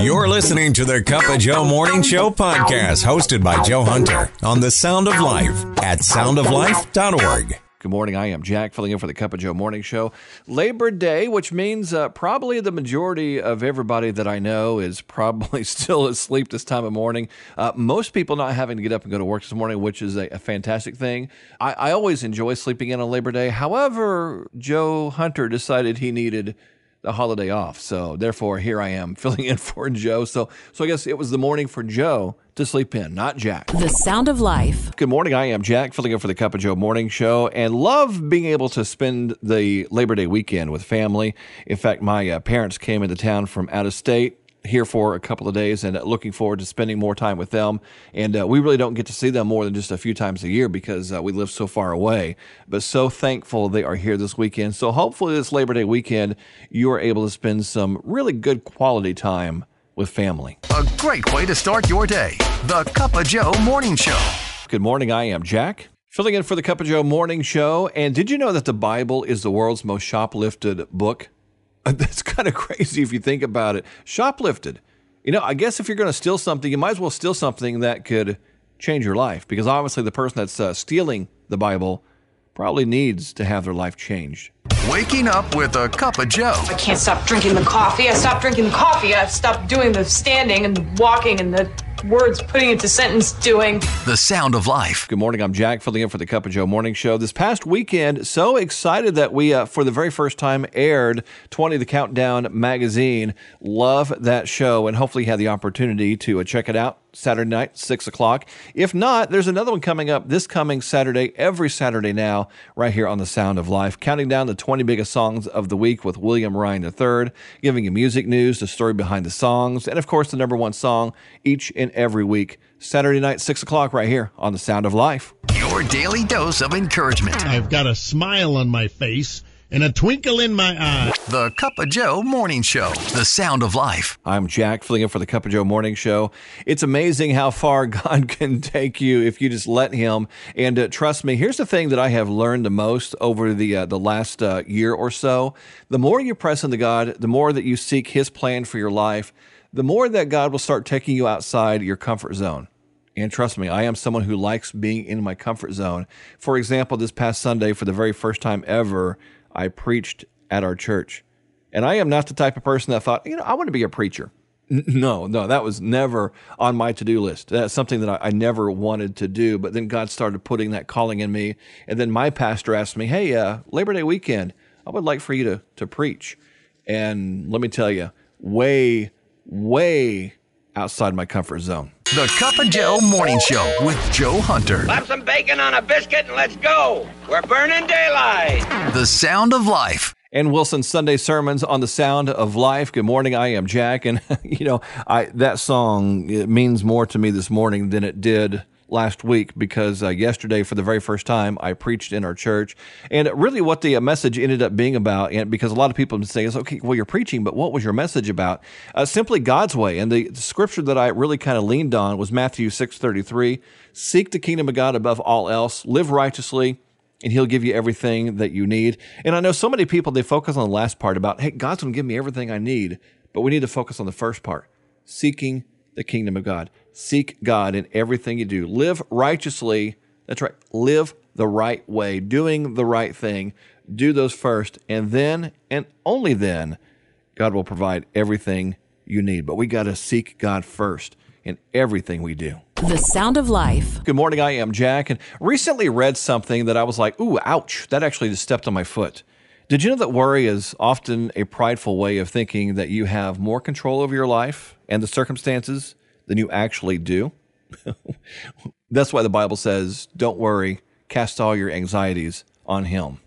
You're listening to the Cup of Joe Morning Show podcast, hosted by Joe Hunter on the Sound of Life at soundoflife.org. Good morning. I am Jack, filling in for the Cup of Joe Morning Show. Labor Day, which means uh, probably the majority of everybody that I know is probably still asleep this time of morning. Uh, most people not having to get up and go to work this morning, which is a, a fantastic thing. I, I always enjoy sleeping in on Labor Day. However, Joe Hunter decided he needed the holiday off. So therefore, here I am filling in for Joe. So, so I guess it was the morning for Joe to sleep in, not Jack. The Sound of Life. Good morning. I am Jack, filling in for the Cup of Joe morning show, and love being able to spend the Labor Day weekend with family. In fact, my uh, parents came into town from out of state here for a couple of days and looking forward to spending more time with them. And uh, we really don't get to see them more than just a few times a year because uh, we live so far away. But so thankful they are here this weekend. So hopefully, this Labor Day weekend, you are able to spend some really good quality time with family. A great way to start your day. The Cup of Joe Morning Show. Good morning. I am Jack. Filling in for the Cup of Joe morning show. And did you know that the Bible is the world's most shoplifted book? That's kind of crazy if you think about it. Shoplifted. You know, I guess if you're going to steal something, you might as well steal something that could change your life because obviously the person that's uh, stealing the Bible probably needs to have their life changed. Waking up with a cup of Joe. I can't stop drinking the coffee. I stopped drinking the coffee. I stopped doing the standing and the walking and the words putting into sentence doing. The sound of life. Good morning. I'm Jack, filling in for the Cup of Joe Morning Show. This past weekend, so excited that we, uh, for the very first time, aired 20 The Countdown magazine. Love that show, and hopefully, you had the opportunity to uh, check it out Saturday night, 6 o'clock. If not, there's another one coming up this coming Saturday, every Saturday now, right here on The Sound of Life, counting down the 20 biggest songs of the week with William Ryan III, giving you music news, the story behind the songs, and of course, the number one song each and every week. Saturday night, 6 o'clock, right here on The Sound of Life. Your daily dose of encouragement. I've got a smile on my face and a twinkle in my eye. The Cup of Joe Morning Show. The sound of life. I'm Jack, filling in for the Cup of Joe Morning Show. It's amazing how far God can take you if you just let Him. And uh, trust me, here's the thing that I have learned the most over the uh, the last uh, year or so: the more you press into God, the more that you seek His plan for your life, the more that God will start taking you outside your comfort zone. And trust me, I am someone who likes being in my comfort zone. For example, this past Sunday, for the very first time ever, I preached at our church. And I am not the type of person that thought, you know, I want to be a preacher. No, no, that was never on my to do list. That's something that I, I, never wanted to do. But then God started putting that calling in me. And then my pastor asked me, hey, uh, Labor Day weekend, I would like for you to, to preach. And let me tell you, way, way outside my comfort zone. The Cup of Joe Morning Show with Joe Hunter. Slap some bacon on a biscuit and let's go. We're burning daylight. The sound of life. And Wilson Sunday sermons on the sound of life. Good morning, I am Jack, and you know, I that song it means more to me this morning than it did last week because uh, yesterday, for the very first time, I preached in our church. And really, what the uh, message ended up being about, and because a lot of people have saying, is okay, well, you're preaching, but what was your message about? Uh, simply God's way. And the, the scripture that I really kind of leaned on was Matthew 6 33. Seek the kingdom of God above all else, live righteously and he'll give you everything that you need. And I know so many people, they focus on the last part about, hey, God's going to give me everything I need. But we need to focus on the first part seeking the kingdom of God. Seek God in everything you do. Live righteously. That's right. Live the right way, doing the right thing. Do those first, and then, and only then, God will provide everything you need. But we got to seek God first in everything we do. The Sound of Life. Good morning. I am Jack, and recently read something that I was like, ooh, ouch, that actually just stepped on my foot. Did you know that worry is often a prideful way of thinking that you have more control over your life and the circumstances than you actually do? That's why the Bible says, don't worry, cast all your anxieties on Him.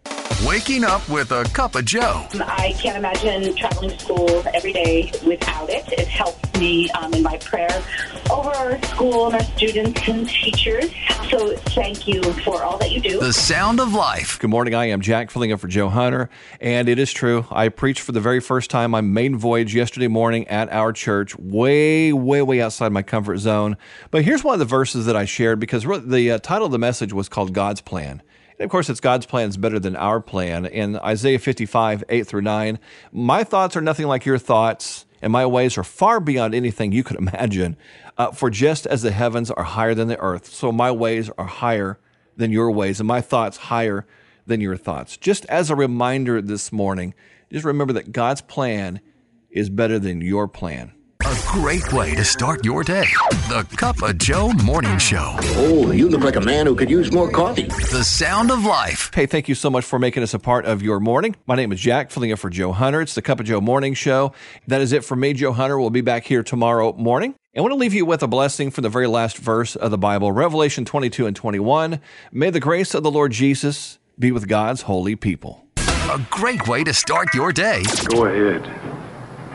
Waking up with a cup of Joe. I can't imagine traveling to school every day without it. It helps me um, in my prayer over our school and our students and teachers. So thank you for all that you do. The sound of life. Good morning. I am Jack, filling in for Joe Hunter. And it is true. I preached for the very first time my main voyage yesterday morning at our church, way, way, way outside my comfort zone. But here's one of the verses that I shared because the uh, title of the message was called God's Plan. Of course, it's God's plan is better than our plan. In Isaiah 55, 8 through 9, my thoughts are nothing like your thoughts, and my ways are far beyond anything you could imagine. Uh, for just as the heavens are higher than the earth, so my ways are higher than your ways, and my thoughts higher than your thoughts. Just as a reminder this morning, just remember that God's plan is better than your plan. A great way to start your day. The Cup of Joe Morning Show. Oh, you look like a man who could use more coffee. The sound of life. Hey, thank you so much for making us a part of your morning. My name is Jack, filling in for Joe Hunter. It's the Cup of Joe Morning Show. That is it for me, Joe Hunter. We'll be back here tomorrow morning. I want to leave you with a blessing from the very last verse of the Bible, Revelation 22 and 21. May the grace of the Lord Jesus be with God's holy people. A great way to start your day. Go ahead.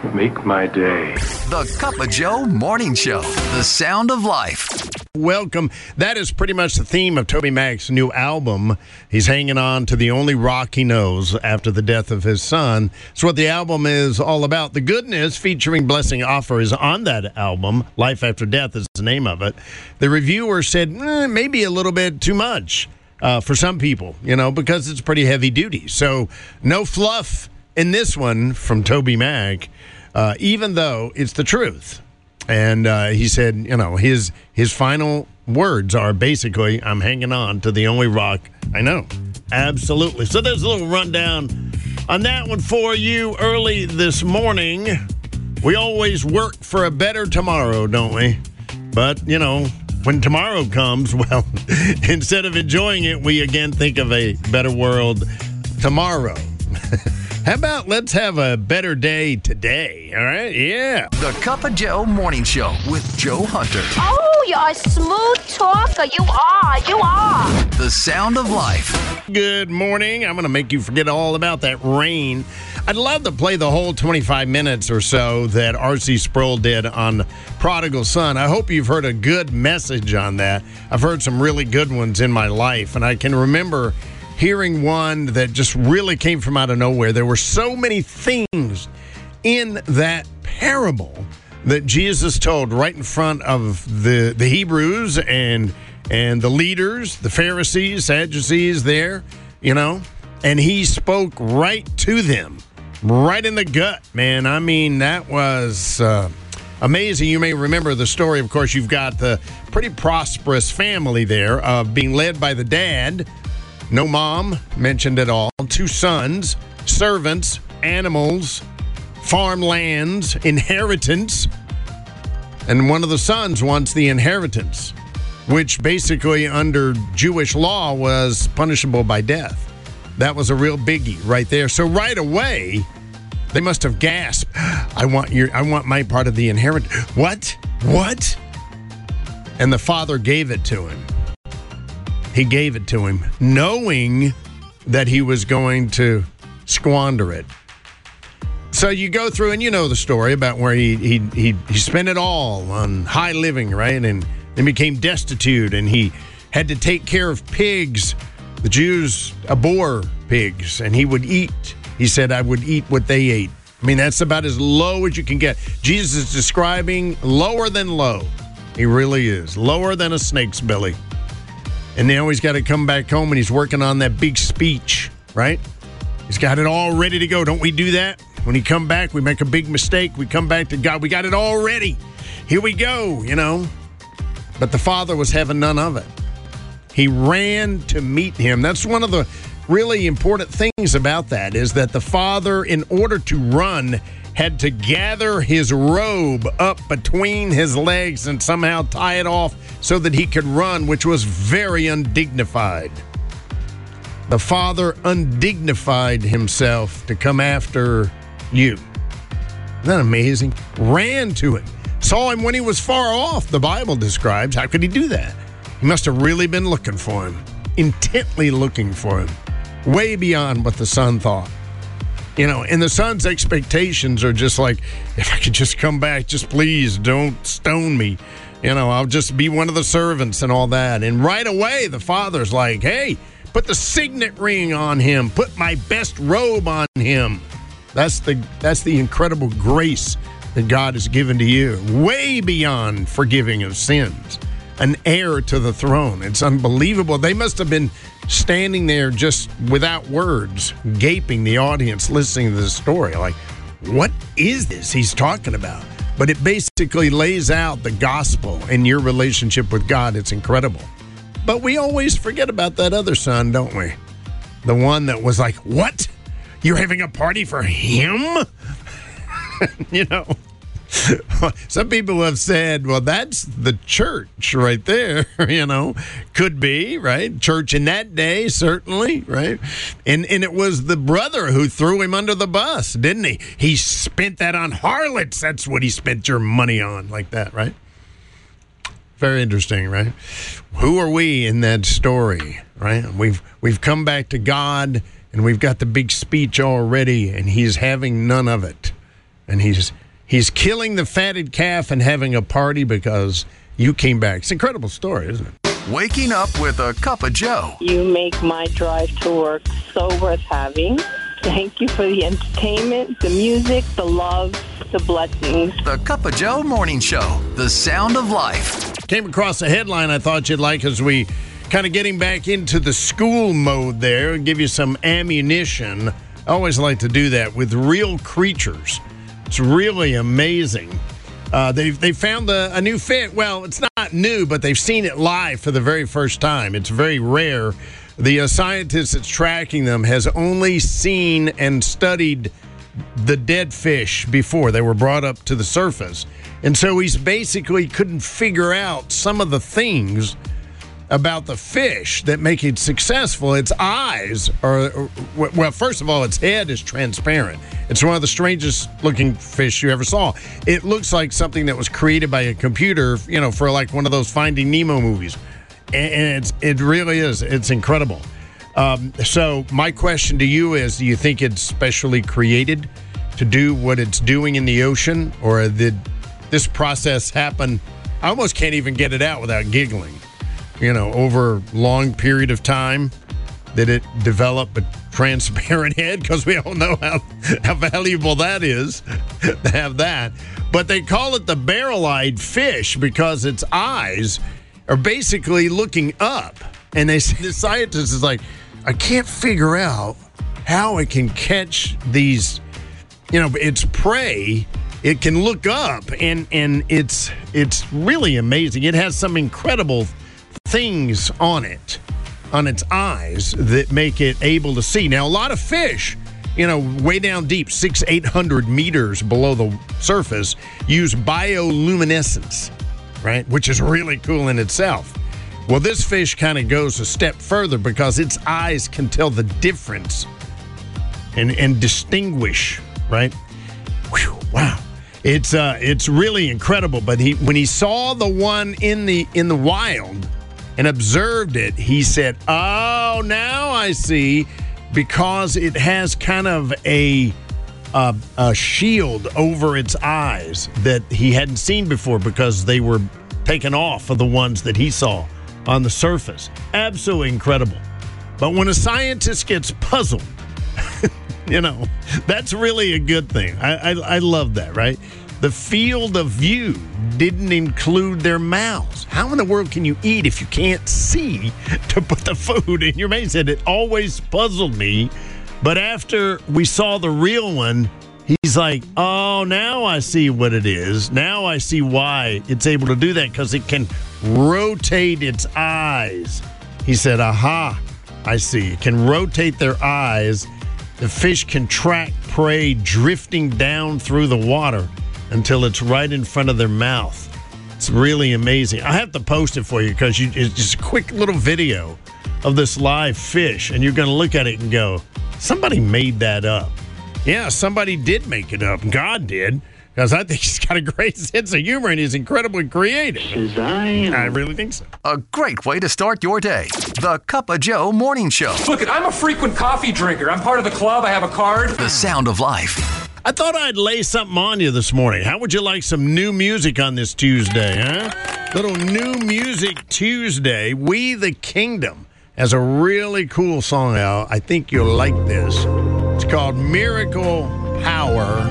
Make my day. The Cup of Joe Morning Show. The sound of life. Welcome. That is pretty much the theme of TobyMac's new album. He's hanging on to the only rock he knows after the death of his son. It's what the album is all about. The Goodness featuring Blessing Offor is on that album. Life After Death is the name of it. The reviewer said eh, maybe a little bit too much uh, for some people, you know, because it's pretty heavy duty. So no fluff in this one from TobyMac, uh, even though it's the truth. And uh, he said, you know, his his final words are basically, "I'm hanging on to the only rock I know." Absolutely. So there's a little rundown on that one for you early this morning. We always work for a better tomorrow, don't we? But you know, when tomorrow comes, well, instead of enjoying it, we again think of a better world tomorrow. How about let's have a better day today? All right, yeah. The Cup of Joe Morning Show with Joe Hunter. Oh, you're a smooth talker. You are. You are. The sound of life. Good morning. I'm going to make you forget all about that rain. I'd love to play the whole 25 minutes or so that R.C. Sproul did on Prodigal Son. I hope you've heard a good message on that. I've heard some really good ones in my life, and I can remember hearing one that just really came from out of nowhere. There were so many things in that parable that Jesus told right in front of the the Hebrews and and the leaders, the Pharisees, Sadducees there, you know, and he spoke right to them, right in the gut, man. I mean, that was uh, amazing. You may remember the story. Of course, you've got the pretty prosperous family there of being led by the dad no mom mentioned at all. Two sons, servants, animals, farmlands, inheritance. And one of the sons wants the inheritance, which basically, under Jewish law, was punishable by death. That was a real biggie right there. So right away, they must have gasped, "I want your I want my part of the inheritance." What? What? And the father gave it to him. He gave it to him, knowing that he was going to squander it. So you go through and you know the story about where he he he, he spent it all on high living, right? And then became destitute and he had to take care of pigs. The Jews abhor pigs, and he would eat. He said, I would eat what they ate. I mean, that's about as low as you can get. Jesus is describing lower than low. He really is. Lower than a snake's belly. And now he's got to come back home and he's working on that big speech, right? He's got it all ready to go. Don't we do that? When he come back, we make a big mistake. We come back to God. We got it all ready. Here we go, you know. But the father was having none of it. He ran to meet him. That's one of the really important things about that is that the father, in order to run, had to gather his robe up between his legs and somehow tie it off so that he could run, which was very undignified. The father undignified himself to come after you. Isn't that amazing? Ran to him. Saw him when he was far off, the Bible describes. How could he do that? He must have really been looking for him, intently looking for him, way beyond what the son thought. You know, and the son's expectations are just like, if I could just come back, just please don't stone me. You know, I'll just be one of the servants and all that. And right away, the father's like, hey, put the signet ring on him, put my best robe on him. That's the that's the incredible grace that God has given to you, way beyond forgiving of sins. An heir to the throne. It's unbelievable. They must have been standing there just without words, gaping the audience listening to the story. Like, what is this he's talking about? But it basically lays out the gospel and your relationship with God. It's incredible. But we always forget about that other son, don't we? The one that was like, What? You're having a party for him? you know, some people have said, well, that's the church right there, you know, could be, right? Church in that day, certainly, right? And and it was the brother who threw him under the bus, didn't he? He spent that on harlots. That's what he spent your money on, like that, right? Very interesting, right? Who are we in that story, right? We've we've come back to God and we've got the big speech already, and he's having none of it. And he's He's killing the fatted calf and having a party because you came back. It's an incredible story, isn't it? Waking up with a cup of Joe. You make my drive to work so worth having. Thank you for the entertainment, the music, the love, the blessings. The Cup of Joe Morning Show, the sound of life. Came across a headline I thought you'd like as we kind of getting back into the school mode there, give you some ammunition. I always like to do that with real creatures. It's really amazing. Uh, they they found a, a new fit. Well, it's not new, but they've seen it live for the very first time. It's very rare. The uh, scientist that's tracking them has only seen and studied the dead fish before they were brought up to the surface, and so he's basically couldn't figure out some of the things about the fish that make it successful. Its eyes are, well, first of all, its head is transparent. It's one of the strangest looking fish you ever saw. It looks like something that was created by a computer, you know, for like one of those Finding Nemo movies. And it's, it really is. It's incredible. Um, so, my question to you is do you think it's specially created to do what it's doing in the ocean, or did this process happen? I almost can't even get it out without giggling you know, over long period of time that it develop a transparent head because we all know how, how valuable that is to have that. But they call it the barrel eyed fish because its eyes are basically looking up. And they the scientist is like, I can't figure out how it can catch these, you know, its prey. It can look up and and it's it's really amazing. It has some incredible things on it, on its eyes, that make it able to see. Now, a lot of fish, you know, way down deep, six, eight hundred meters below the surface, use bioluminescence, right? Which is really cool in itself. Well, this fish kind of goes a step further because its eyes can tell the difference and, and distinguish, right? Whew, wow. It's uh it's really incredible. But he when he saw the one in the in the wild, and observed it, he said, Oh, now I see, because it has kind of a, a, a shield over its eyes that he hadn't seen before because they were taken off of the ones that he saw on the surface. Absolutely incredible. But when a scientist gets puzzled, you know, that's really a good thing. I, I, I love that, right? The field of view didn't include their mouths. How in the world can you eat if you can't see to put the food in your mouth? It always puzzled me. But after we saw the real one, he's like, oh, now I see what it is. Now I see why it's able to do that because it can rotate its eyes. He said, aha, I see. It can rotate their eyes. The fish can track prey drifting down through the water until it's right in front of their mouth. It's really amazing. I have to post it for you because it's just a quick little video of this live fish, and you're going to look at it and go, somebody made that up. Yeah, somebody did make it up. God did. Because I think he's got a great sense of humor and he's incredibly creative. I really think so. A great way to start your day. The Cup of Joe Morning Show. Look, I'm a frequent coffee drinker. I'm part of the club. I have a card. The sound of life. I thought I'd lay something on you this morning. How would you like some new music on this Tuesday, huh? Little new music Tuesday. We the Kingdom has a really cool song out. I think you'll like this. It's called Miracle Power.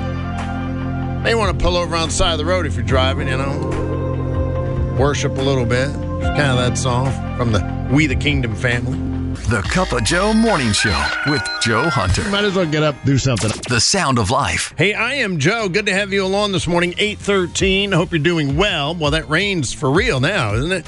May want to pull over on the side of the road if you're driving, you know. Worship a little bit. It's kind of that song from the We the Kingdom family. The Cup of Joe Morning Show with Joe Hunter. Might as well get up, do something. The sound of life. Hey, I am Joe. Good to have you along this morning, 813. Hope you're doing well. Well, that rain's for real now, isn't it?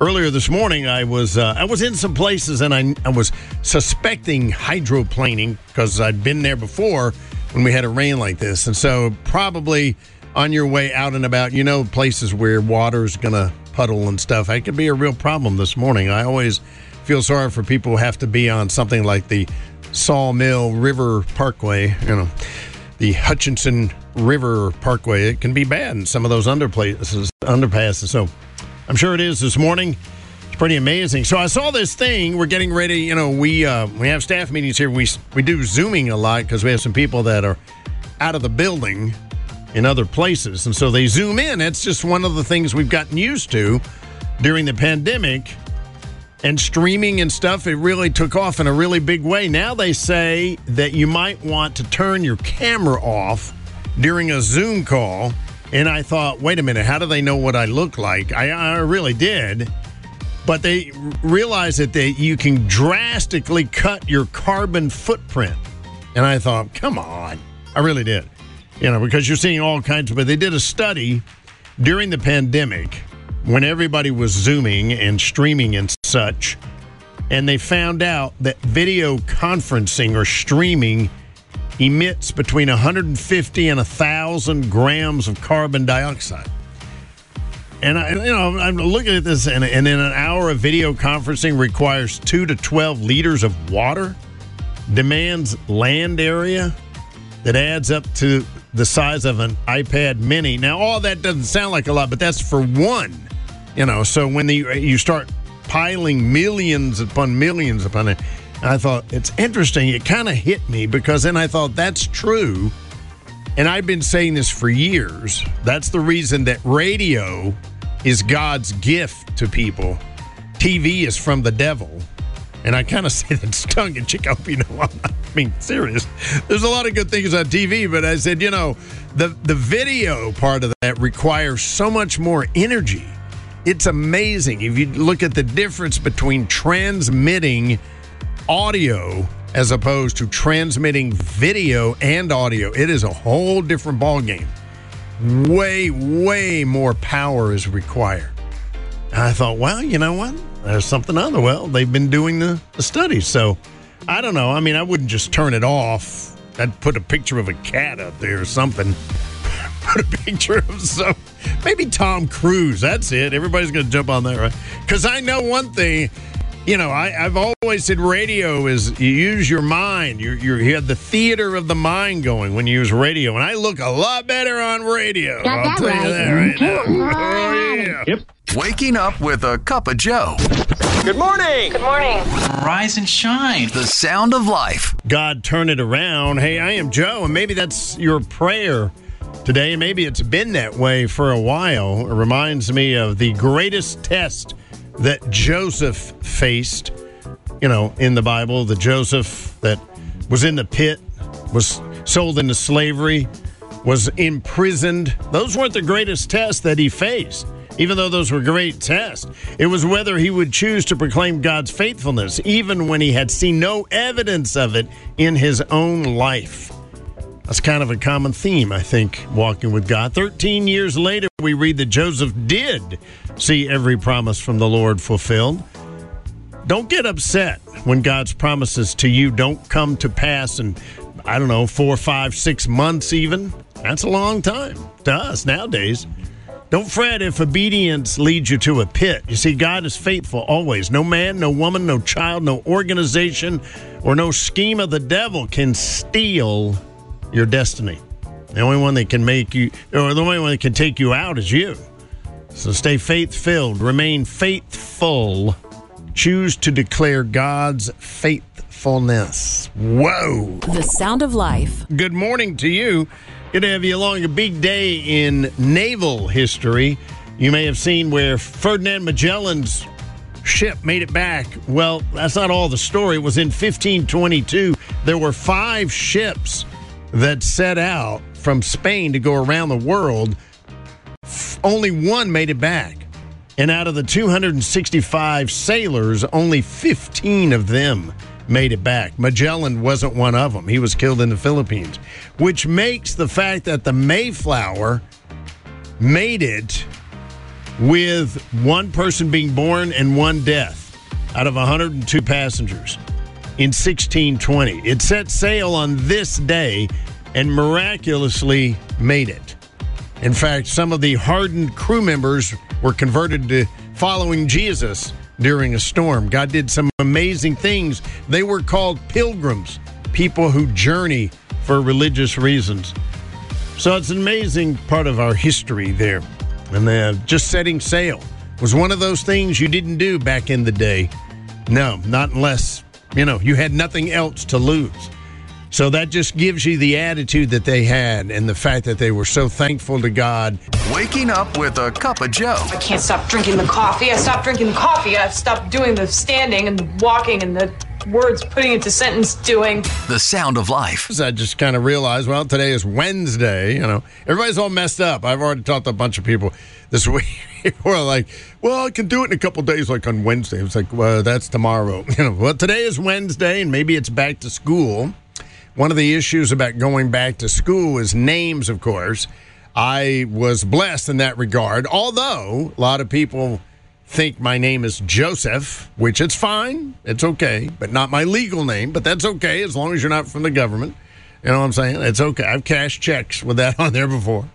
Earlier this morning, I was uh, I was in some places and I, I was suspecting hydroplaning because I'd been there before when we had a rain like this. And so probably on your way out and about, you know, places where water's going to puddle and stuff. It could be a real problem this morning. I always feel sorry for people who have to be on something like the Sawmill River Parkway, you know, the Hutchinson River Parkway. It can be bad in some of those underpasses, underpasses. So I'm sure it is this morning. It's pretty amazing. So I saw this thing. We're getting ready. You know, we uh, we have staff meetings here. We we do zooming a lot because we have some people that are out of the building in other places, and so they zoom in. It's just one of the things we've gotten used to during the pandemic and streaming and stuff, it really took off in a really big way. Now they say that you might want to turn your camera off during a Zoom call. And I thought, wait a minute, how do they know what I look like? I, I really did. But they realized that they, you can drastically cut your carbon footprint. And I thought, come on. I really did. You know, because you're seeing all kinds of, but they did a study during the pandemic when everybody was zooming and streaming and such and they found out that video conferencing or streaming emits between 150 and 1000 grams of carbon dioxide and I, you know, I'm looking at this, and, and in an hour of video conferencing requires two to 12 liters of water, demands land area that adds up to the size of an iPad mini. Now, all that doesn't sound like a lot, but that's for one you know, so when the, you start piling millions upon millions upon it, I thought it's interesting. It kind of hit me because then I thought that's true. And I've been saying this for years. That's the reason that radio is God's gift to people. TV is from the devil. And I kind of say that tongue in cheek. I hope you know I'm serious. There's a lot of good things on TV, but I said, you know, the, the video part of that requires so much more energy it's amazing if you look at the difference between transmitting audio as opposed to transmitting video and audio. It is a whole different ballgame. Way, way more power is required. And I thought, well, you know what? There's something other. Well, they've been doing the, the studies. So I don't know. I mean, I wouldn't just turn it off. I'd put a picture of a cat up there or something. put a picture of some maybe Tom Cruise. That's it. Everybody's going to jump on that, right? Because I know one thing. You know, I, have always said radio is you use your mind. You're, you're, you have the theater of the mind going when you use radio, and I look a lot better on radio. Got I'll tell right. you that right now. Oh, yeah. Yep. Waking up with a cup of Joe. Good morning. Good morning. Rise and shine. The sound of life. God, turn it around. Hey, I am Joe, and maybe that's your prayer today. Maybe it's been that way for a while. It reminds me of the greatest test that Joseph faced, you know, in the Bible. The Joseph that was in the pit, was sold into slavery, was imprisoned. Those weren't the greatest tests that he faced, even though those were great tests. It was whether he would choose to proclaim God's faithfulness, even when he had seen no evidence of it in his own life. That's kind of a common theme, I think, walking with God. 13 years later, we read that Joseph did see every promise from the Lord fulfilled. Don't get upset when God's promises to you don't come to pass in, I don't know, four, five, six months even. That's a long time to us nowadays. Don't fret if obedience leads you to a pit. You see, God is faithful always. No man, no woman, no child, no organization, or no scheme of the devil can steal your destiny. The only one that can make you, or the only one that can take you out is you. So stay faith filled, remain faithful, choose to declare God's faithfulness. Whoa. The sound of life. Good morning to you. Good to have you along. A big day in naval history. You may have seen where Ferdinand Magellan's ship made it back. Well, that's not all the story. It was in 1522. There were five ships that set out from Spain to go around the world. Only one made it back. And out of the 265 sailors, only 15 of them made it back. Magellan wasn't one of them. He was killed in the Philippines, which makes the fact that the Mayflower made it with one person being born and one death out of 102 passengers in 1620. It set sail on this day and miraculously made it. In fact, some of the hardened crew members were converted to following Jesus during a storm. God did some amazing things. They were called pilgrims, people who journey for religious reasons. So it's an amazing part of our history there. And then just setting sail was one of those things you didn't do back in the day. No, not unless, you know, you had nothing else to lose. So that just gives you the attitude that they had and the fact that they were so thankful to God. Waking up with a cup of Joe. I can't stop drinking the coffee. I stopped drinking the coffee. I stopped doing the standing and the walking and the words putting into sentence doing. The sound of life. I just kind of realized, well, today is Wednesday. You know, everybody's all messed up. I've already talked to a bunch of people this week who are like, well, I can do it in a couple days, like on Wednesday. It's like, well, that's tomorrow. You know, well, today is Wednesday, and maybe it's back to school. One of the issues about going back to school is names, of course. I was blessed in that regard, although a lot of people think my name is Joseph, which it's fine. It's okay, but not my legal name, but that's okay as long as you're not from the government. You know what I'm saying? It's okay. I've cashed checks with that on there before.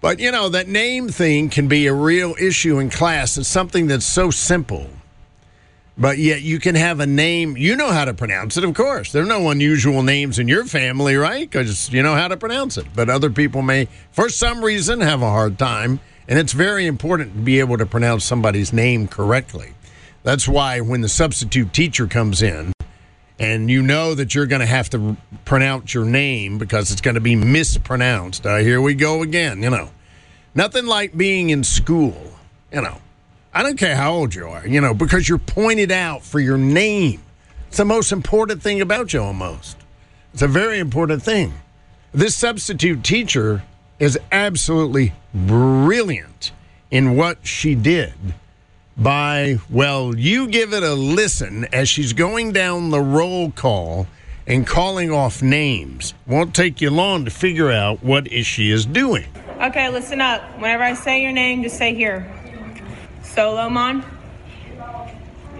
But, you know, that name thing can be a real issue in class. It's something that's so simple. But yet you can have a name, you know how to pronounce it, of course. There are no unusual names in your family, right? Because you know how to pronounce it. But other people may, for some reason, have a hard time. And it's very important to be able to pronounce somebody's name correctly. That's why when the substitute teacher comes in and you know that you're going to have to pronounce your name because it's going to be mispronounced, uh, here we go again, you know. Nothing like being in school, you know. I don't care how old you are, you know, because you're pointed out for your name. It's the most important thing about you, almost. It's a very important thing. This substitute teacher is absolutely brilliant in what she did by, well, you give it a listen as she's going down the roll call and calling off names. Won't take you long to figure out what is she is doing. Okay, listen up. Whenever I say your name, just say here. Solomon.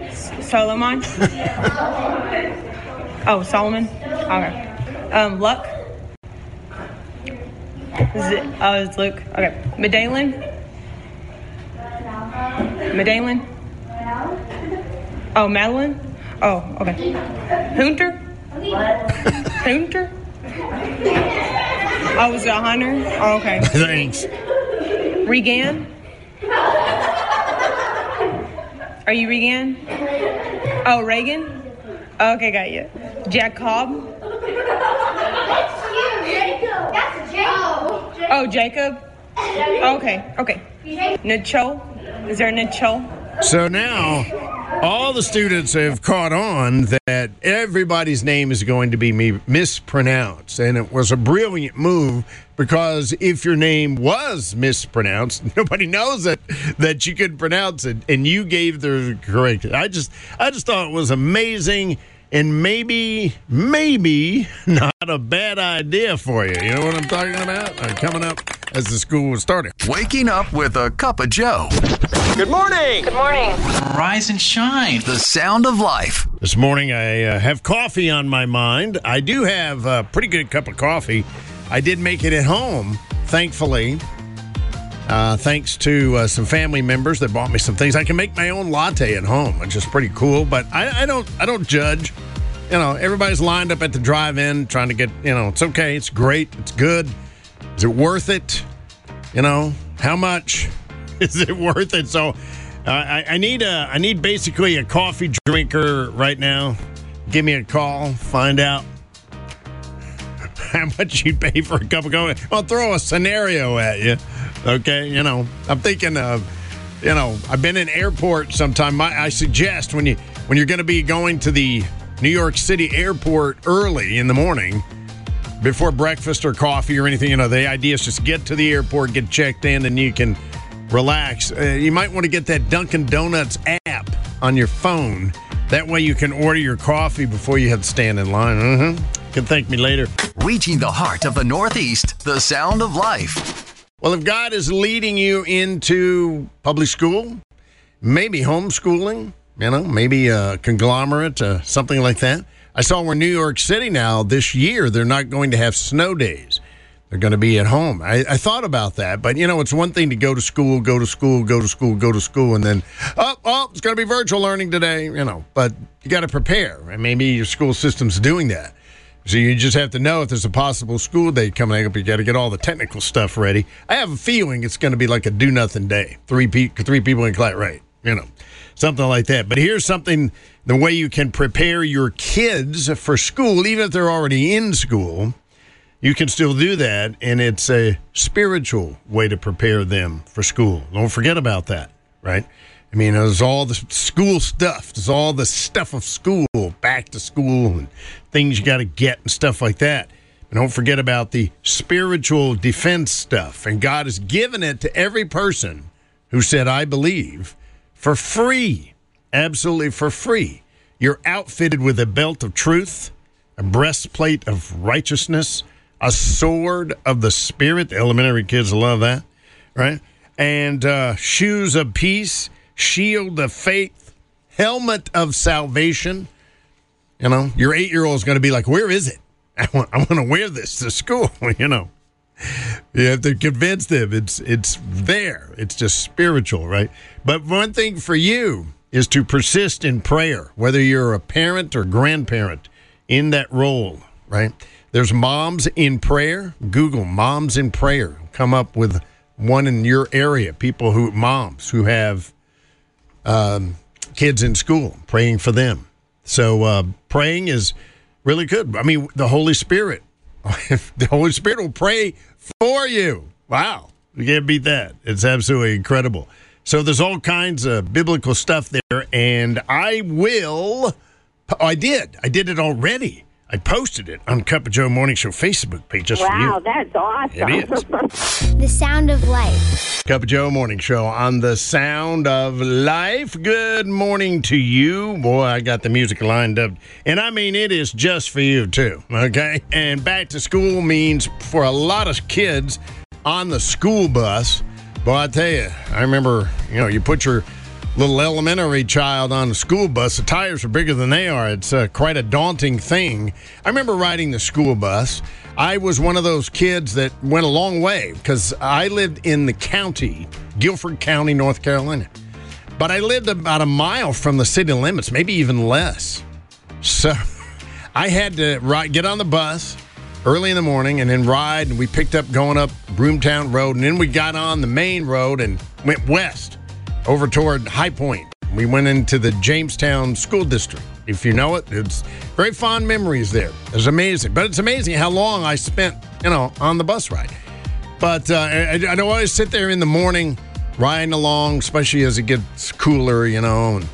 S- Solomon. oh, Solomon. Okay. Um, Luck. Z- oh, it's Luke. Okay. Medallion. Medallion. Oh, Madeline. Oh, okay. Hunter. Hunter. Oh, was it a hunter? Oh, okay. Thanks. Regan. Are you Regan? Oh, Reagan? Okay, got you. Jacob? Oh, Jacob? Okay, okay. Nichol? Is there a Nichol? So now, all the students have caught on that everybody's name is going to be mispronounced. And it was a brilliant move because if your name was mispronounced, nobody knows it, that you could pronounce it. And you gave the correct. I just, I just thought it was amazing and maybe, maybe not a bad idea for you. You know what I'm talking about? Uh, coming up as the school was starting. Waking up with a cup of Joe. Good morning. Good morning. Rise and shine. The sound of life. This morning I uh, have coffee on my mind. I do have a pretty good cup of coffee. I did make it at home, thankfully. Uh, thanks to uh, some family members that bought me some things. I can make my own latte at home, which is pretty cool. But I, I don't, I don't judge. You know, everybody's lined up at the drive-in trying to get. You know, it's okay. It's great. It's good. Is it worth it? You know, how much is it worth it? So, uh, I, I need a, I need basically a coffee drinker right now. Give me a call. Find out how much you'd pay for a cup of coffee. I'll throw a scenario at you. Okay, you know, I'm thinking of, you know, I've been in airport sometime. My, I suggest when you when you're going to be going to the New York City airport early in the morning, before breakfast or coffee or anything, you know, the idea is just get to the airport, get checked in, and you can relax. Uh, you might want to get that Dunkin' Donuts app on your phone. That way you can order your coffee before you have to stand in line. Mm-hmm. Can thank me later. Reaching the heart of the Northeast, the sound of life. Well, if God is leading you into public school, maybe homeschooling, you know, maybe a conglomerate, uh, something like that. I saw where New York City now this year they're not going to have snow days. They're going to be at home. I, I thought about that, but you know, it's one thing to go to school, go to school, go to school, go to school, and then oh, oh, it's going to be virtual learning today. You know, but you got to prepare, and maybe your school system's doing that. So you just have to know if there's a possible school day coming up. You got to get all the technical stuff ready. I have a feeling it's going to be like a do nothing day. Three pe- three people in class, right? You know, something like that. But here's something: the way you can prepare your kids for school, even if they're already in school, you can still do that, and it's a spiritual way to prepare them for school. Don't forget about that, right? I mean, there's all the school stuff. There's all the stuff of school, back to school, and things you got to get and stuff like that. And don't forget about the spiritual defense stuff. And God has given it to every person who said, I believe, for free. Absolutely for free. You're outfitted with a belt of truth, a breastplate of righteousness, a sword of the Spirit. The elementary kids love that, right? And uh, shoes of peace shield of faith, helmet of salvation. You know, your eight year old is going to be like, Where is it? I want, I want to wear this to school, you know. You have to convince them it's it's there. It's just spiritual, right? But one thing for you is to persist in prayer, whether you're a parent or grandparent in that role, right? There's moms in prayer. Google moms in prayer. Come up with one in your area. People who moms who have um, kids in school, praying for them. So uh, praying is really good. I mean, the Holy Spirit, the Holy Spirit will pray for you. Wow, you can't beat that. It's absolutely incredible. So there's all kinds of biblical stuff there, and I will. I did. I did it already. I posted it on Cup of Joe Morning Show Facebook page just for you. Wow, that's awesome. It is. the sound of life. Cup of Joe Morning Show on the Sound of Life. Good morning to you. Boy, I got the music lined up. And I mean, it is just for you, too. Okay? And back to school means for a lot of kids on the school bus. Boy, I tell you, I remember, you know, you put your little elementary child on the school bus. The tires are bigger than they are. It's uh, quite a daunting thing. I remember riding the school bus. I was one of those kids that went a long way because I lived in the county, Guilford County, North Carolina. But I lived about a mile from the city limits, maybe even less. So I had to ride, get on the bus early in the morning and then ride. And we picked up going up Groometown Road. And then we got on the main road and went west over toward High Point. We went into the Jamestown School District. If you know it, it's very fond memories there. It's amazing. But it's amazing how long I spent, you know, on the bus ride. But uh, I, I always sit there in the morning riding along, especially as it gets cooler, you know, and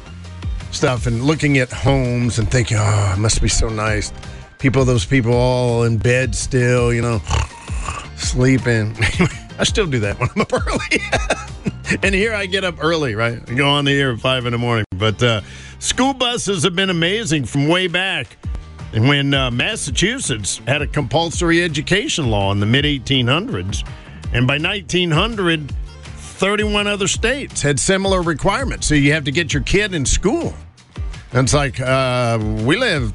stuff, and looking at homes and thinking, oh, it must be so nice. People, those people all in bed still, you know, sleeping. I still do that when I'm up early. and here I get up early, right? I go on the air at five in the morning. But uh, school buses have been amazing from way back. When uh, Massachusetts had a compulsory education law in the mid 1800s, and by 1900, 31 other states had similar requirements. So you have to get your kid in school. And it's like, uh, we live,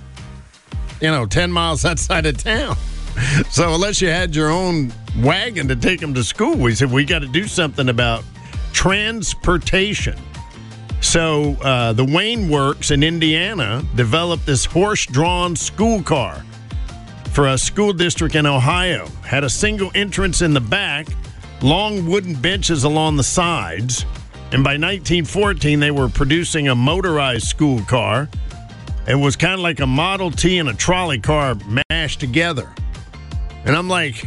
you know, 10 miles outside of town. So unless you had your own wagon to take them to school, we said we got to do something about transportation. So uh, the Wayne Works in Indiana developed this horse-drawn school car for a school district in Ohio. Had a single entrance in the back, long wooden benches along the sides, and by 1914 they were producing a motorized school car. It was kind of like a Model T and a trolley car mashed together. And I'm like,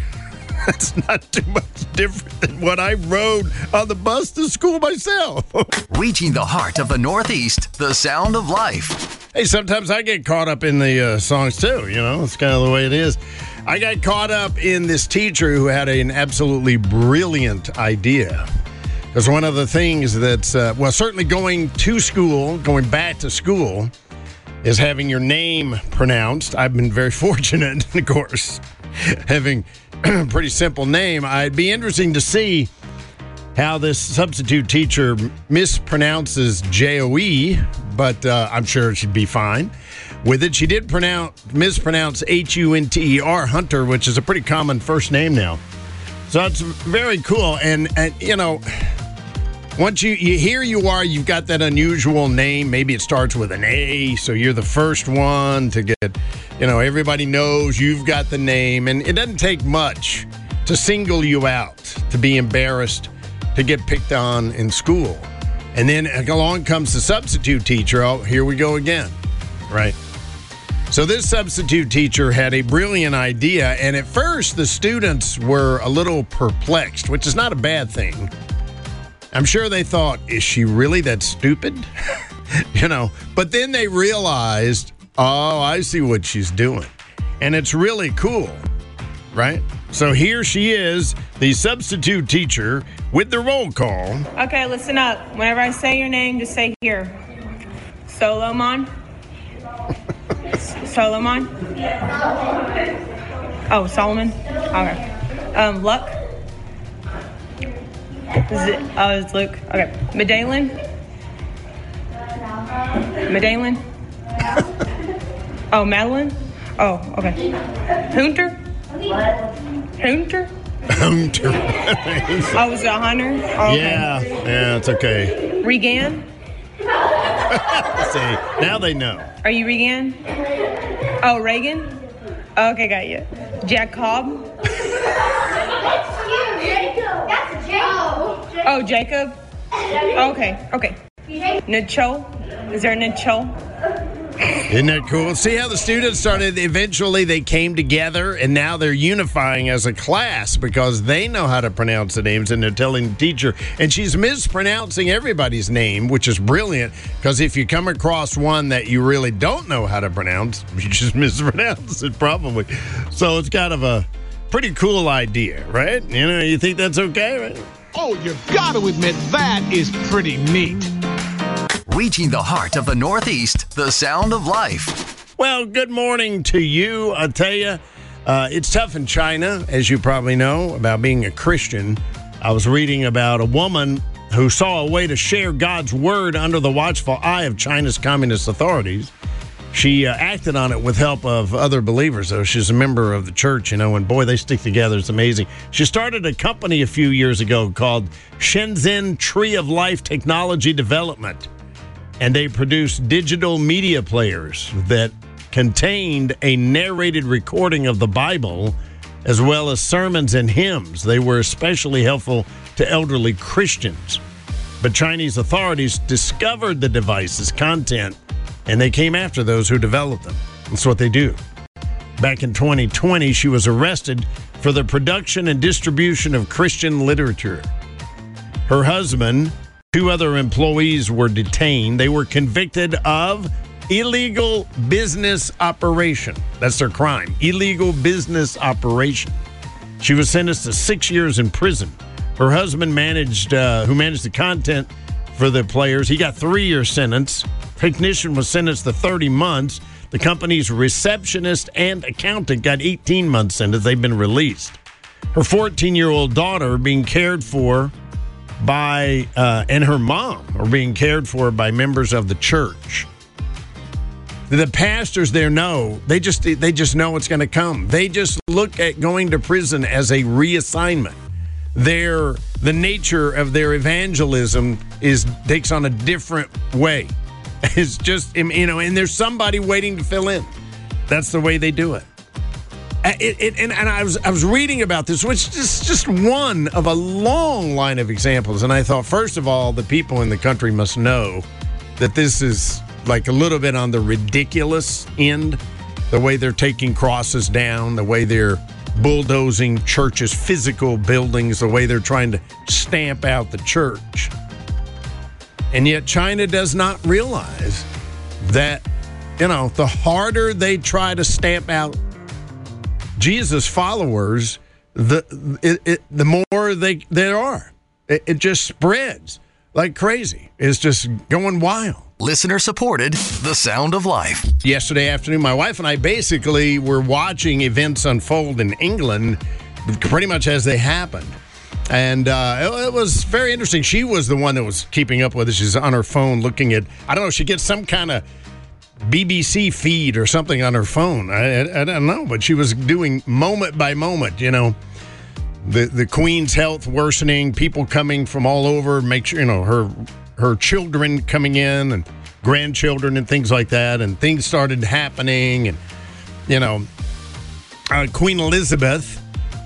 that's not too much different than what I rode on the bus to school myself. Reaching the heart of the Northeast, the sound of life. hey, sometimes I get caught up in the uh, songs too, you know, it's kind of the way it is. I got caught up in this teacher who had an absolutely brilliant idea. Because one of the things that's, uh, well, certainly going to school, going back to school, is having your name pronounced. I've been very fortunate, of course, having a pretty simple name. I'd be interesting to see how this substitute teacher mispronounces J O E, but uh, I'm sure she'd be fine with it. She did pronounce mispronounce H U N T E R Hunter, which is a pretty common first name now. So it's very cool, and, and you know. Once you, you here you are, you've got that unusual name. Maybe it starts with an A, so you're the first one to get, you know, everybody knows you've got the name, and it doesn't take much to single you out, to be embarrassed, to get picked on in school. And then along comes the substitute teacher. Oh, here we go again. Right. So this substitute teacher had a brilliant idea, and at first the students were a little perplexed, which is not a bad thing. I'm sure they thought, is she really that stupid? you know, but then they realized, oh, I see what she's doing. And it's really cool, right? So here she is, the substitute teacher with the roll call. Okay, listen up. Whenever I say your name, just say here. Solomon. Solomon. Oh, Solomon. Okay. Um, Luck. Is it, oh, it's Luke. Okay. Medallion. Medallion. oh, Madeline. Oh, okay. Hunter. Hunter. Hunter. Oh, was it a hunter? Oh, okay. Yeah, yeah, it's okay. Regan. See, now they know. Are you Regan? Oh, Reagan. Okay, got you. Jack Cobb. Jacob. Oh, Jacob? Okay, okay. Nichol. Is there a Nichol? Isn't that cool? See how the students started, eventually they came together and now they're unifying as a class because they know how to pronounce the names and they're telling the teacher. And she's mispronouncing everybody's name, which is brilliant because if you come across one that you really don't know how to pronounce, you just mispronounce it probably. So it's kind of a pretty cool idea, right? You know, you think that's okay, right? Oh, you gotta admit, that is pretty neat. Reaching the heart of the Northeast, the sound of life. Well, good morning to you. I tell you, uh, it's tough in China, as you probably know, about being a Christian. I was reading about a woman who saw a way to share God's word under the watchful eye of China's communist authorities. She uh, acted on it with help of other believers, though. She's a member of the church, you know, and boy, they stick together. It's amazing. She started a company a few years ago called Shenzhen Tree of Life Technology Development and they produced digital media players that contained a narrated recording of the Bible as well as sermons and hymns. They were especially helpful to elderly Christians. But Chinese authorities discovered the device's content and they came after those who developed them. That's what they do. Back in 2020, she was arrested for the production and distribution of Christian literature. Her husband, Two other employees were detained. They were convicted of illegal business operation. That's their crime. Illegal business operation. She was sentenced to six years in prison. Her husband managed, uh, who managed the content for the players, he got three year sentence. Technician was sentenced to 30 months. The company's receptionist and accountant got 18 months sentence. They've been released. Her 14 year old daughter being cared for by uh, and her mom are being cared for by members of the church. The pastors there know they just they just know it's going to come. They just look at going to prison as a reassignment. Their the nature of their evangelism is takes on a different way. It's just you know, and there's somebody waiting to fill in. That's the way they do it. Uh, it, it, and, and I was I was reading about this, which is just one of a long line of examples. And I thought, first of all, the people in the country must know that this is like a little bit on the ridiculous end. The way they're taking crosses down, the way they're bulldozing churches, physical buildings, the way they're trying to stamp out the church. And yet, China does not realize that, you know, the harder they try to stamp out Jesus followers, the it, it, the more they there are. It, it just spreads like crazy. It's just going wild. Listener supported The Sound of Life. Yesterday afternoon, my wife and I basically were watching events unfold in England pretty much as they happened. And uh, it, it was very interesting. She was the one that was keeping up with it. She's on her phone looking at, I don't know, she gets some kind of BBC feed or something on her phone. I, I, I don't know, but she was doing moment by moment, you know, the the queen's health worsening, people coming from all over, make sure you know her her children coming in and grandchildren and things like that, and things started happening, and you know, uh, Queen Elizabeth,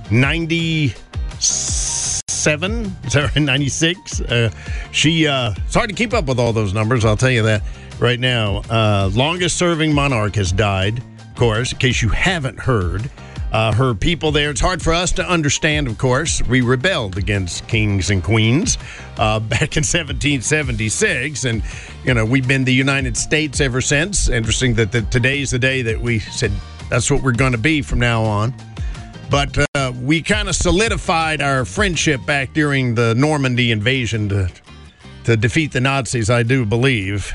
ninety seven, ninety six. Uh, she uh, it's hard to keep up with all those numbers. I'll tell you that right now. Uh, longest serving monarch has died, of course. In case you haven't heard uh, her people there. It's hard for us to understand, of course. We rebelled against kings and queens uh, back in 1776, and you know we've been the United States ever since. Interesting that the, today's the day that we said that's what we're going to be from now on. But uh, we kind of solidified our friendship back during the Normandy invasion to to defeat the Nazis, I do believe,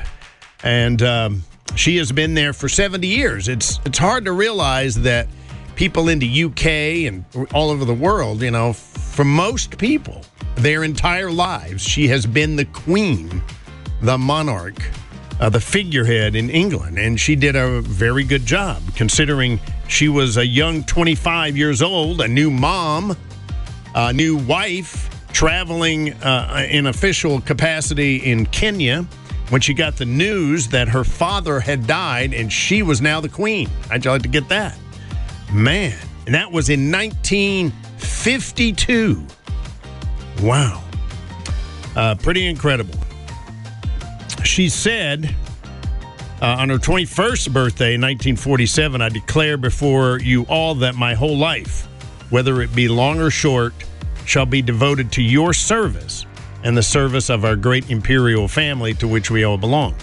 and. Um, she has been there for 70 years. It's it's hard to realize that people in the UK and all over the world, you know, for most people, their entire lives, she has been the queen, the monarch, uh, the figurehead in England. And she did a very good job considering she was a young 25 years old, a new mom, a new wife, traveling uh, in official capacity in Kenya when she got the news that her father had died and she was now the queen. How'd you like to get that? Man, and that was in 1952. Wow. Uh, pretty incredible. She said uh, on her 21st birthday in 1947, I declare before you all that my whole life, whether it be long or short, shall be devoted to your service and the service of our great imperial family to which we all belong.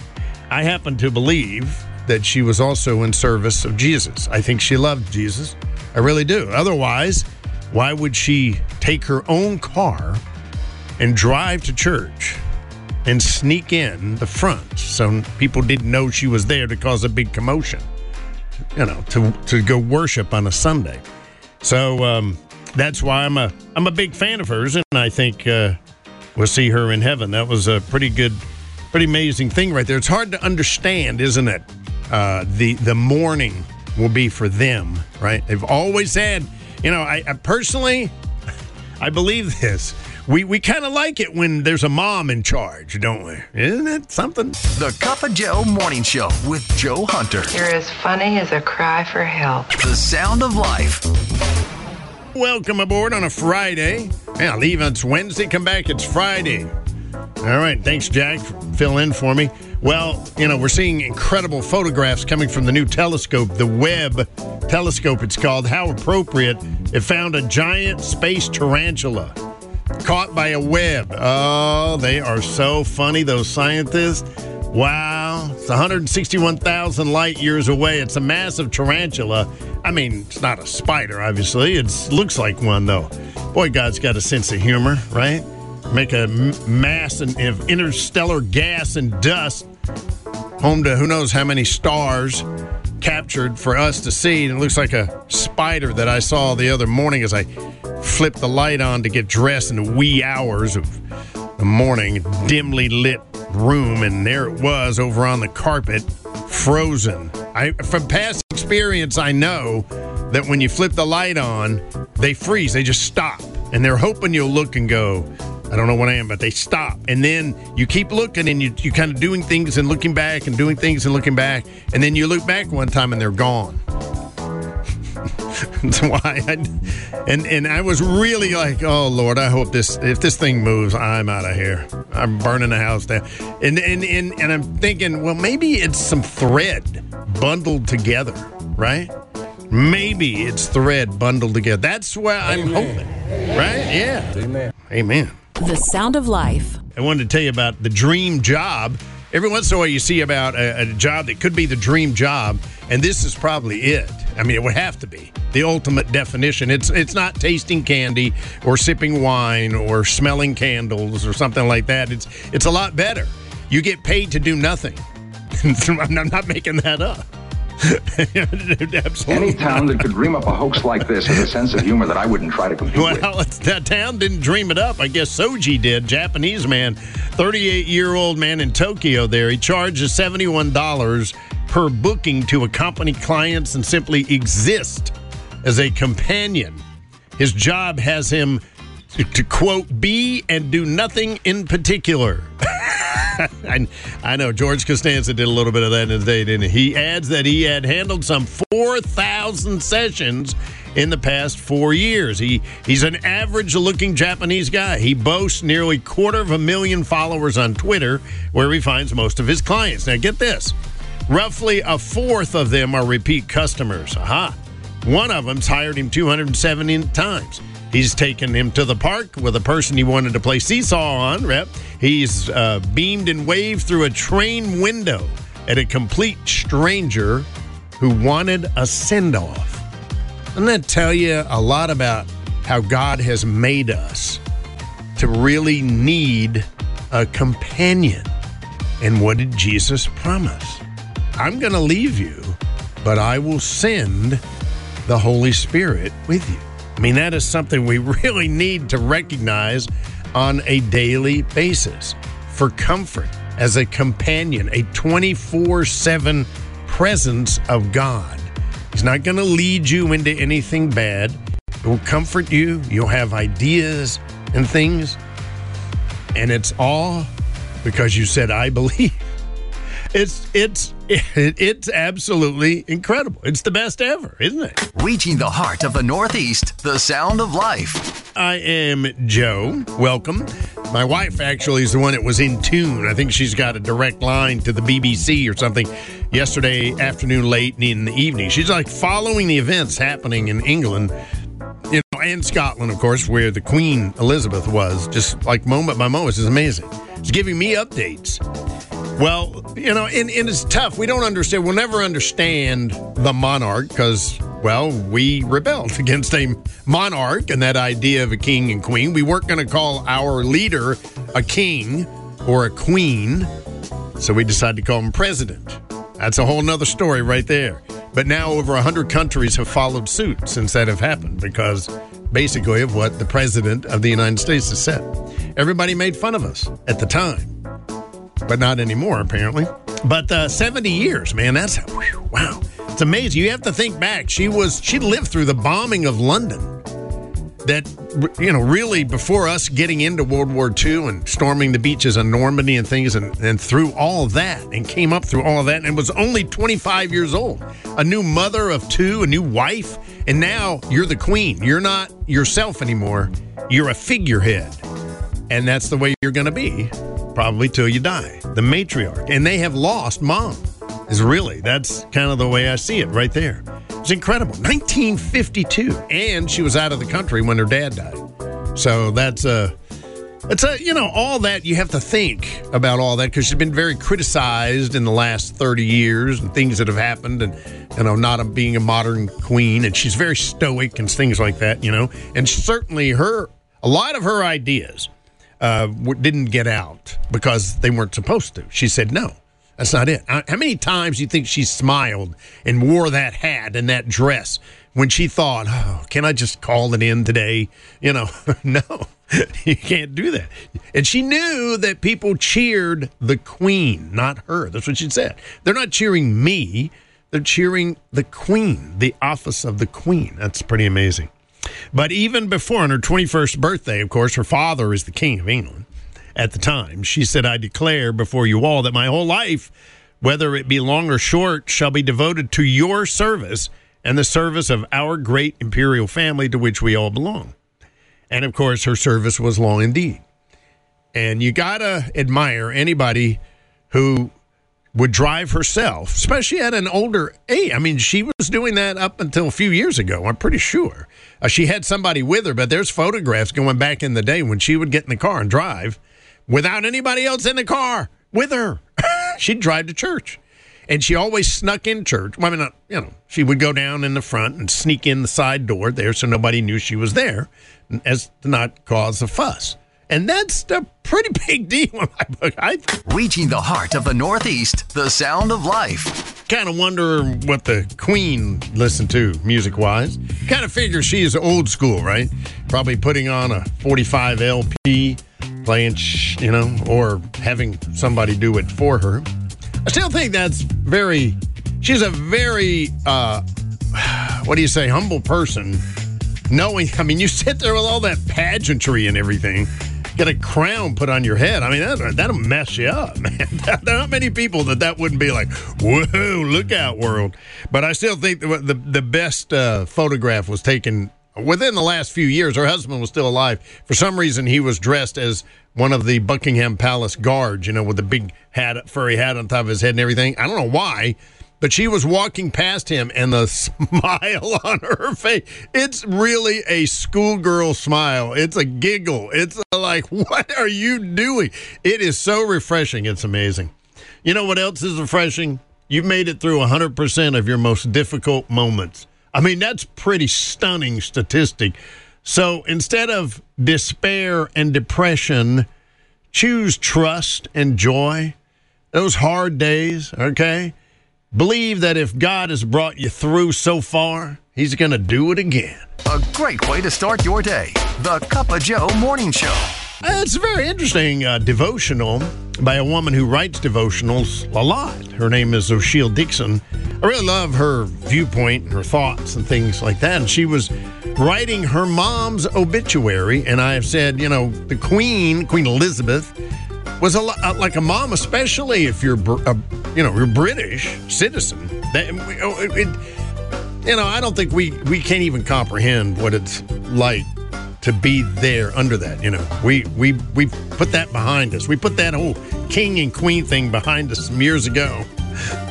I happen to believe that she was also in service of Jesus. I think she loved Jesus. I really do. Otherwise, why would she take her own car and drive to church and sneak in the front so people didn't know she was there to cause a big commotion? You know, to to go worship on a Sunday. So um, that's why I'm a I'm a big fan of hers, and I think uh, we'll see her in heaven. That was a pretty good, pretty amazing thing right there. It's hard to understand, isn't it? Uh, the the mourning will be for them, right? They've always had, you know, I, I personally, I believe this. We we kind of like it when there's a mom in charge, don't we? Isn't it something? The Cup of Joe Morning Show with Joe Hunter. You're as funny as a cry for help. The Sound of Life. Welcome aboard on a Friday. Yeah, leave it's Wednesday, come back, it's Friday. All right, thanks, Jack, filling in for me. Well, you know, we're seeing incredible photographs coming from the new telescope, the Webb telescope, it's called. How appropriate. It found a giant space tarantula caught by a web. Oh, they are so funny, those scientists. Wow, it's 161,000 light years away. It's a massive tarantula. I mean, it's not a spider, obviously. It looks like one, though. Boy, God's got a sense of humor, right? Make a mass of interstellar gas and dust home to who knows how many stars captured for us to see. And it looks like a spider that I saw the other morning as I flipped the light on to get dressed in the wee hours of the morning, dimly lit room, and there it was over on the carpet, frozen. I, from past experience, I know that when you flip the light on, they freeze. They just stop, and they're hoping you'll look and go. I don't know what I am, but they stop, and then you keep looking, and you you kind of doing things and looking back, and doing things and looking back, and then you look back one time, and they're gone. That's why I, and and I was really like, oh Lord, I hope this if this thing moves, I'm out of here. I'm burning the house down. And and and, and I'm thinking, well, maybe it's some thread bundled together, right? Maybe it's thread bundled together. That's where I'm hoping, right? Yeah. Amen. Amen. The Sound of Life. I wanted to tell you about the dream job. Every once in a while, you see about a, a job that could be the dream job, and this is probably it. I mean, it would have to be the ultimate definition. It's it's not tasting candy or sipping wine or smelling candles or something like that. It's it's a lot better. You get paid to do nothing. I'm not making that up. Any town that could dream up a hoax like this has a sense of humor that I wouldn't try to compete with. Well, it's, that town didn't dream it up. I guess Shoji did. Japanese man, 38 year old man in Tokyo there. He charges $71 per booking to accompany clients and simply exist as a companion. His job has him to, to quote, be and do nothing in particular. I, I know George Costanza did a little bit of that in his day, didn't he? He adds that he had handled some 4,000 sessions in the past four years. He he's an average-looking Japanese guy. He boasts nearly quarter of a million followers on Twitter, where he finds most of his clients. Now, get this: roughly a fourth of them are repeat customers. Aha! One of them's hired him 270 times. He's taken him to the park with a person he wanted to play seesaw on. Rep. He's uh, beamed and waved through a train window at a complete stranger who wanted a send off. Doesn't that tell you a lot about how God has made us to really need a companion? And what did Jesus promise? I'm going to leave you, but I will send the Holy Spirit with you. I mean, that is something we really need to recognize on a daily basis for comfort as a companion, a 24 7 presence of God. He's not going to lead you into anything bad. It will comfort you. You'll have ideas and things. And it's all because you said, I believe. It's it's it's absolutely incredible. It's the best ever, isn't it? Reaching the heart of the Northeast, the sound of life. I am Joe. Welcome. My wife actually is the one that was in tune. I think she's got a direct line to the BBC or something yesterday afternoon, late in the evening. She's like following the events happening in England, you know, and Scotland, of course, where the Queen Elizabeth was, just like moment by moment. It's amazing. It's giving me updates. Well, you know, and, and it's tough. We don't understand. We'll never understand the monarch because, well, we rebelled against a monarch and that idea of a king and queen. We weren't going to call our leader a king or a queen, so we decided to call him president. That's a whole nother story right there. But now over 100 countries have followed suit since that have happened because basically of what the president of the United States has said. Everybody made fun of us at the time but not anymore, apparently. But uh, 70 years, man, that's whew, wow. It's amazing. You have to think back. She was she lived through the bombing of London. That you know, really before us getting into World War II and storming the beaches of Normandy and things, and, and through all that, and came up through all that, and was only 25 years old, a new mother of two, a new wife, and now you're the queen. You're not yourself anymore. You're a figurehead, and that's the way you're going to be probably till you die. The matriarch. And they have lost mom. Is really, that's kind of the way I see it right there. It's incredible. 1952. And she was out of the country when her dad died. So that's a. It's a, you know, all that you have to think about all that because she's been very criticized in the last 30 years and things that have happened and, you know, not a, being a modern queen. And she's very stoic and things like that, you know. And certainly her, a lot of her ideas uh, didn't get out because they weren't supposed to. She said, no, that's not it. How many times do you think she smiled and wore that hat and that dress when she thought, oh, can I just call it in today? You know, no, you can't do that. And she knew that people cheered the queen, not her. That's what she said. They're not cheering me. They're cheering the queen, the office of the queen. That's pretty amazing. But even before on her 21st birthday, of course, her father is the King of England at the time. She said, I declare before you all that my whole life, whether it be long or short, shall be devoted to your service and the service of our great imperial family to which we all belong. And of course, her service was long indeed. And you got to admire anybody who would drive herself, especially at an older age. I mean, she was doing that up until a few years ago, I'm pretty sure. Uh, she had somebody with her, but there's photographs going back in the day when she would get in the car and drive without anybody else in the car with her. She'd drive to church. and she always snuck in church. Well, I mean, not, you know, she would go down in the front and sneak in the side door there so nobody knew she was there, as to not cause a fuss. And that's a pretty big deal in my book. I Reaching the heart of the Northeast, the sound of life. kind of wonder what the Queen listened to music wise. Kind of figure she is old school, right? Probably putting on a 45 LP, playing, sh- you know, or having somebody do it for her. I still think that's very, she's a very, uh, what do you say, humble person. Knowing, I mean, you sit there with all that pageantry and everything, get a crown put on your head. I mean, that, that'll mess you up, man. there are not many people that that wouldn't be like, whoa, look out, world. But I still think the, the, the best uh, photograph was taken within the last few years. Her husband was still alive. For some reason, he was dressed as one of the Buckingham Palace guards, you know, with the big hat, furry hat on top of his head and everything. I don't know why. But she was walking past him and the smile on her face. It's really a schoolgirl smile. It's a giggle. It's like, what are you doing? It is so refreshing. It's amazing. You know what else is refreshing? You've made it through 100% of your most difficult moments. I mean, that's pretty stunning statistic. So instead of despair and depression, choose trust and joy. Those hard days, okay? Believe that if God has brought you through so far, He's going to do it again. A great way to start your day. The Cup of Joe Morning Show. It's a very interesting uh, devotional by a woman who writes devotionals a lot. Her name is Xochitl Dixon. I really love her viewpoint, and her thoughts, and things like that. And she was writing her mom's obituary, and I have said, you know, the Queen, Queen Elizabeth, was a uh, like a mom, especially if you're, uh, you know, you're British citizen. That, it, it, you know, I don't think we we can't even comprehend what it's like to be there under that. You know, we we we put that behind us. We put that whole king and queen thing behind us years ago.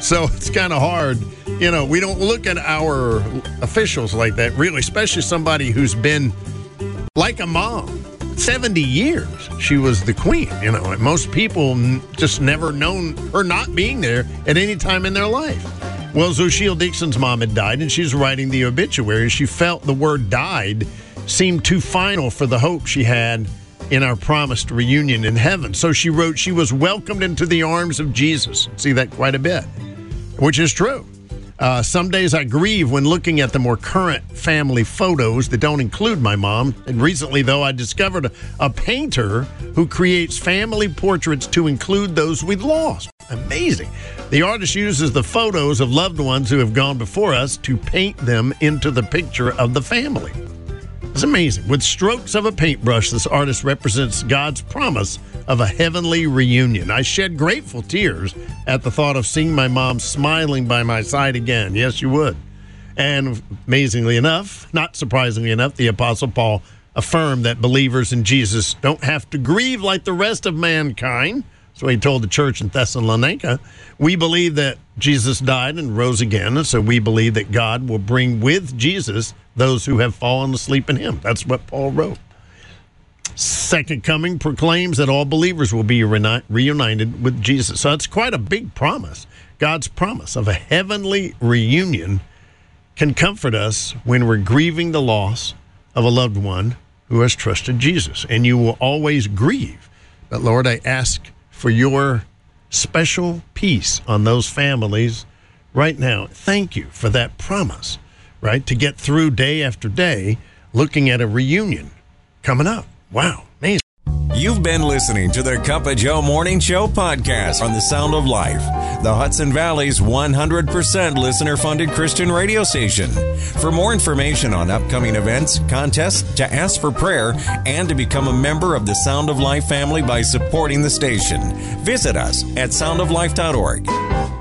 So it's kind of hard. You know, we don't look at our officials like that, really, especially somebody who's been like a mom. 70 years she was the queen, you know, most people just never known her not being there at any time in their life. Well, Xochitl Dixon's mom had died, and she's writing the obituary. She felt the word died seemed too final for the hope she had in our promised reunion in heaven. So she wrote, She was welcomed into the arms of Jesus. See that quite a bit, which is true. Uh, some days I grieve when looking at the more current family photos that don't include my mom. And recently, though, I discovered a, a painter who creates family portraits to include those we've lost. Amazing. The artist uses the photos of loved ones who have gone before us to paint them into the picture of the family. It's amazing. With strokes of a paintbrush, this artist represents God's promise of a heavenly reunion. I shed grateful tears at the thought of seeing my mom smiling by my side again. Yes, you would. And amazingly enough, not surprisingly enough, the Apostle Paul affirmed that believers in Jesus don't have to grieve like the rest of mankind. So he told the church in Thessalonica. We believe that Jesus died and rose again, and so we believe that God will bring with Jesus those who have fallen asleep in him. That's what Paul wrote. Second coming proclaims that all believers will be reunited with Jesus. So it's quite a big promise. God's promise of a heavenly reunion can comfort us when we're grieving the loss of a loved one who has trusted Jesus. And you will always grieve. But Lord, I ask for your special peace on those families right now. Thank you for that promise, right? To get through day after day looking at a reunion coming up. Wow, amazing. You've been listening to the Cup of Joe Morning Show podcast on the Sound of Life, the Hudson Valley's 100% listener funded Christian radio station. For more information on upcoming events, contests, to ask for prayer, and to become a member of the Sound of Life family by supporting the station, visit us at soundoflife.org.